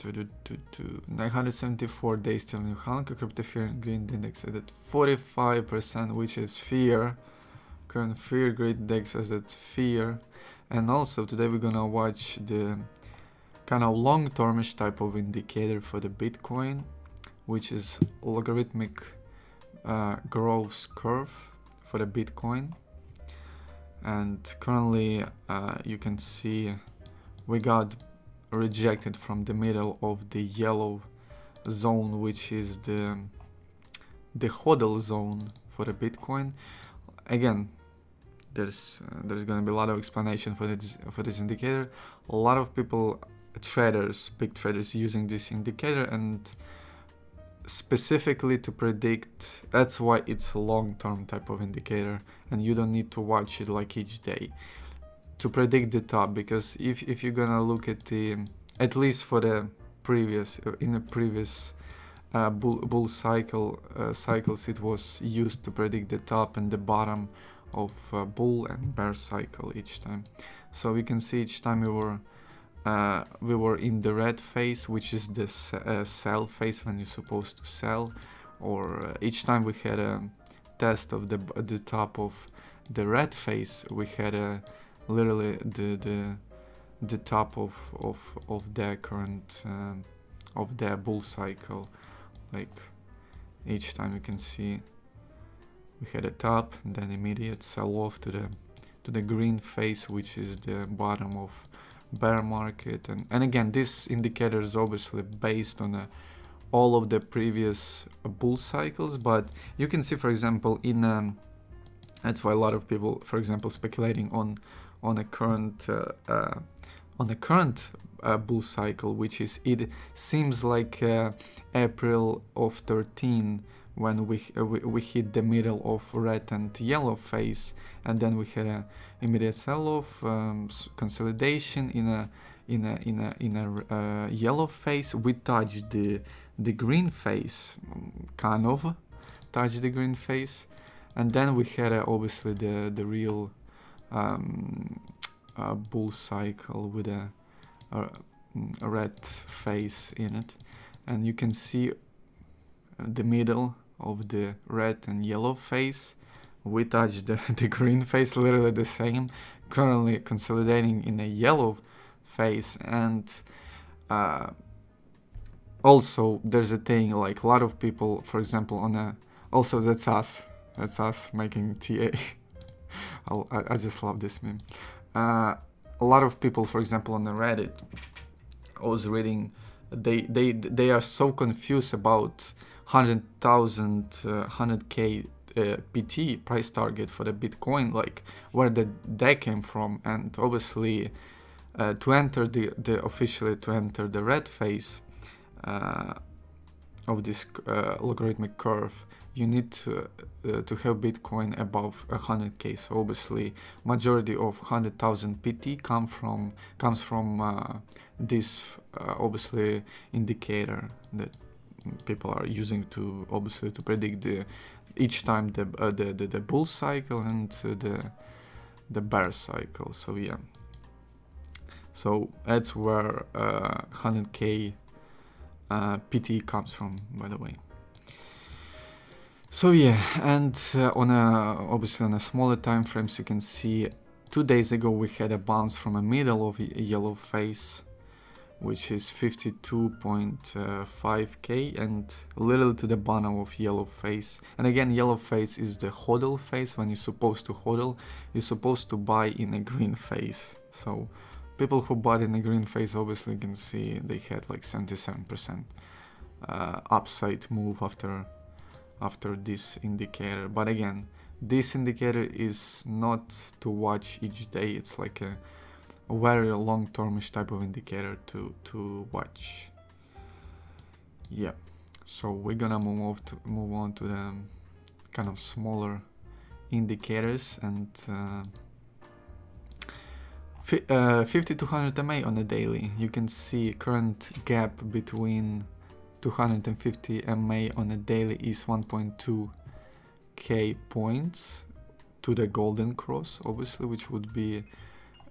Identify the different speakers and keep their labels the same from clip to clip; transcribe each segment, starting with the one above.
Speaker 1: to, to, to, to 974 days till New Hanko crypto fear and greed index at 45% which is fear. Current fear greed index as at fear. And also today we're gonna watch the kind of long-termish type of indicator for the Bitcoin which is logarithmic uh, growth curve for the Bitcoin. And currently uh, you can see we got rejected from the middle of the yellow zone which is the the hodl zone for the bitcoin. Again there's uh, there's going to be a lot of explanation for this for this indicator. A lot of people traders big traders using this indicator and specifically to predict that's why it's a long-term type of indicator and you don't need to watch it like each day to predict the top because if, if you're gonna look at the at least for the previous uh, in the previous uh, bull, bull cycle uh, cycles it was used to predict the top and the bottom of uh, bull and bear cycle each time. So we can see each time we were uh, we were in the red phase which is the uh, sell phase when you're supposed to sell or each time we had a test of the the top of the red phase we had a literally the the the top of of of their current um, of their bull cycle. Like each time you can see we had a top and then immediate sell off to the to the green phase which is the bottom of bear market. And and again this indicator is obviously based on a, uh, all of the previous bull cycles. But you can see for example in um, that's why a lot of people for example speculating on on a current uh, uh, on a current uh, bull cycle, which is it seems like April of 13 when we, we, we hit the middle of red and yellow phase and then we had a immediate sell-off um, consolidation in a in a in a in a uh, yellow phase. We touched the the green phase kind of touched the green phase and then we had uh, obviously the the real um, a bull cycle with a, a, a, red face in it. And you can see the middle of the red and yellow face we touch the, the green face literally the same currently consolidating in a yellow face. And uh, also there's a thing like a lot of people for example on a also that's us. That's us making TA I, I just love this meme. Uh, a lot of people, for example, on the Reddit, I was reading, they they they are so confused about hundred thousand, uh, hundred k uh, PT price target for the Bitcoin, like where the that came from, and obviously uh, to enter the the officially to enter the red phase uh, of this uh, logarithmic curve, you need to, uh, to have Bitcoin above 100k. So obviously, majority of 100,000 PT come from comes from uh, this uh, obviously indicator that people are using to obviously to predict the each time the uh, the, the, the bull cycle and uh, the the bear cycle. So yeah. So that's where 100k uh, PT comes from, by the way. So yeah, and uh, on a obviously on a smaller time frames, you can see two days ago we had a bounce from a middle of a yellow face, which is 52.5k, and little to the bottom of yellow face. And again, yellow face is the hodl face. When you're supposed to hodl, you're supposed to buy in a green face. So people who bought in a green face obviously can see they had like 77% uh, upside move after after this indicator. But again this indicator is not to watch each day. It's like a, a very long-termish type of indicator to to watch. Yeah. So we're gonna move to move on to the kind of smaller indicators and uh, uh, 5200 MA on a daily you can see current gap between 250 MA on a daily is 1.2 k points to the golden cross obviously which would be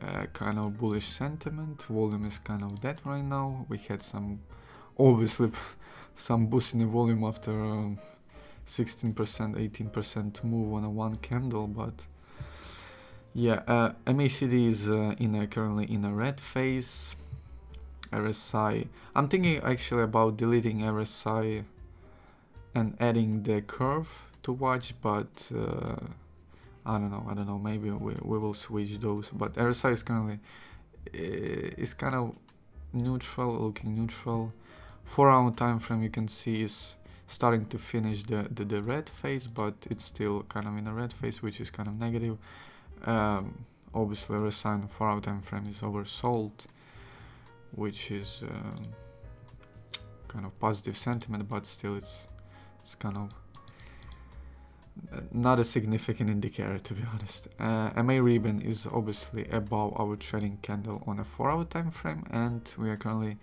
Speaker 1: uh, kind of bullish sentiment. Volume is kind of dead right now. We had some, obviously, some boost in the volume after 16%, 18% move on a one candle, but yeah, uh, MACD is uh, in a, currently in a red phase. RSI. I'm thinking actually about deleting RSI and adding the curve to watch, but uh, I don't know. I don't know. Maybe we, we will switch those. But RSI is currently uh, is kind of neutral, looking neutral. Four hour time frame you can see is starting to finish the, the, the red phase, but it's still kind of in a red phase, which is kind of negative. Um, obviously, RSI on 4 hour time frame is oversold, which is um, kind of positive sentiment, but still it's it's kind of uh, not a significant indicator to be honest. Uh, MA ribbon is obviously above our trading candle on a 4 hour time frame and we are currently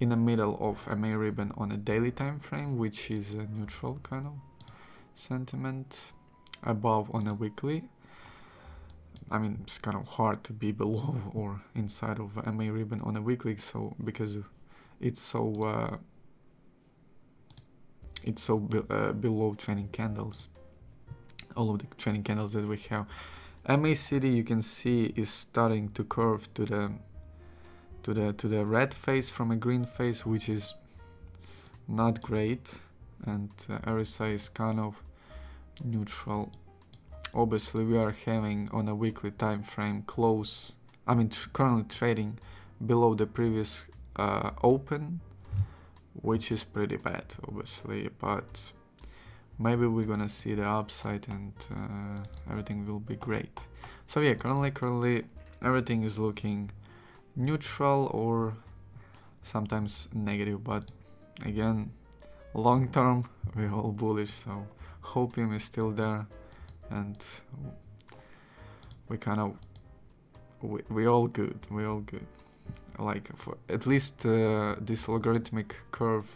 Speaker 1: in the middle of MA ribbon on a daily time frame which is a neutral kind of sentiment above on a weekly I mean, it's kind of hard to be below or inside of MA ribbon on a weekly, so because it's so uh, it's so be uh, below training candles. All of the training candles that we have. MACD you can see is starting to curve to the to the to the red face from a green face, which is not great, and uh, RSI is kind of neutral obviously we are having on a weekly time frame close I mean tr currently trading below the previous uh, open which is pretty bad obviously but maybe we're gonna see the upside and uh, everything will be great. So yeah currently currently everything is looking neutral or sometimes negative but again long term we're all bullish so hopium is still there and we kind of we, we all good we all good. Like for at least uh, this logarithmic curve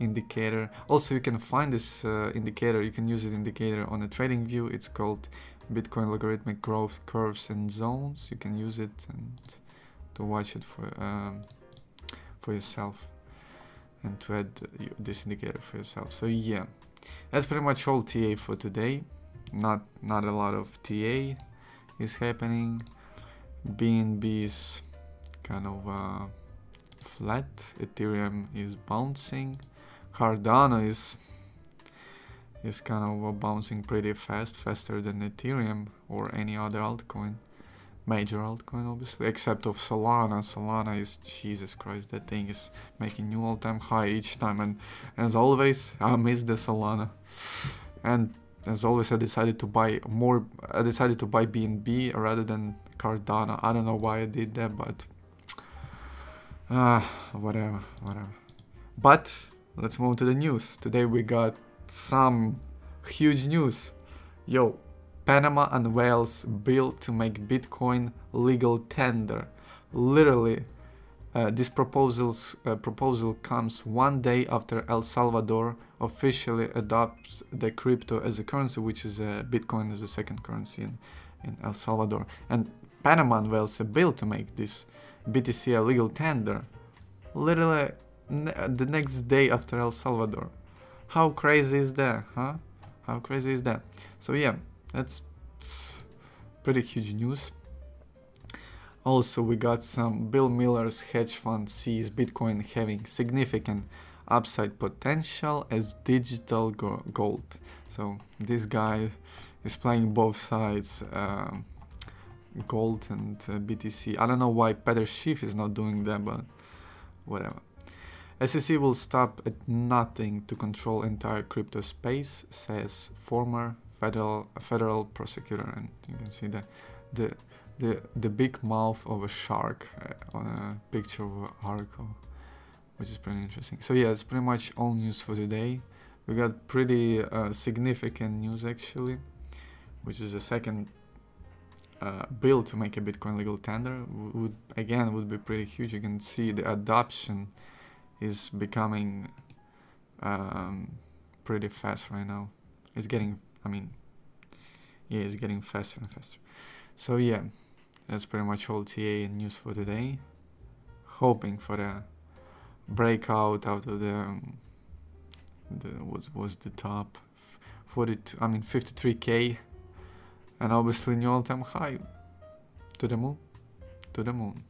Speaker 1: indicator also you can find this uh, indicator you can use it indicator on a trading view. It's called bitcoin logarithmic growth curves and zones. You can use it and to watch it for um, for yourself and to add this indicator for yourself. So yeah that's pretty much all TA for today not not a lot of TA is happening. BNB is kind of uh, flat. Ethereum is bouncing. Cardano is is kind of uh, bouncing pretty fast, faster than Ethereum or any other altcoin. Major altcoin, obviously, except of Solana. Solana is, Jesus Christ, that thing is making new all-time high each time. And as always, I miss the Solana. And as always I decided to buy more I decided to buy BNB rather than Cardano. I don't know why I did that but uh, whatever whatever. But let's move to the news. Today we got some huge news. Yo Panama unveils bill to make Bitcoin legal tender. Literally uh, this proposals, uh, proposal comes one day after El Salvador officially adopts the crypto as a currency, which is a Bitcoin as a second currency in, in El Salvador. And Panama unveils a bill to make this BTC a legal tender, literally ne the next day after El Salvador. How crazy is that, huh? How crazy is that? So yeah, that's pretty huge news. Also, we got some Bill Miller's hedge fund sees Bitcoin having significant upside potential as digital go gold. So this guy is playing both sides, uh, gold and uh, BTC. I don't know why Peter Schiff is not doing that, but whatever. SEC will stop at nothing to control entire crypto space, says former federal federal prosecutor, and you can see the the the the big mouth of a shark uh, on a picture of an article, which is pretty interesting. So yeah, it's pretty much all news for today. We got pretty uh, significant news actually, which is the second uh, bill to make a Bitcoin legal tender. Would again would be pretty huge. You can see the adoption is becoming um, pretty fast right now. It's getting, I mean, yeah, it's getting faster and faster. So yeah, that's pretty much all TA news for today. Hoping for a breakout out of the, um, the was was the top 42 I mean 53k and obviously new all-time high. To the moon. To the moon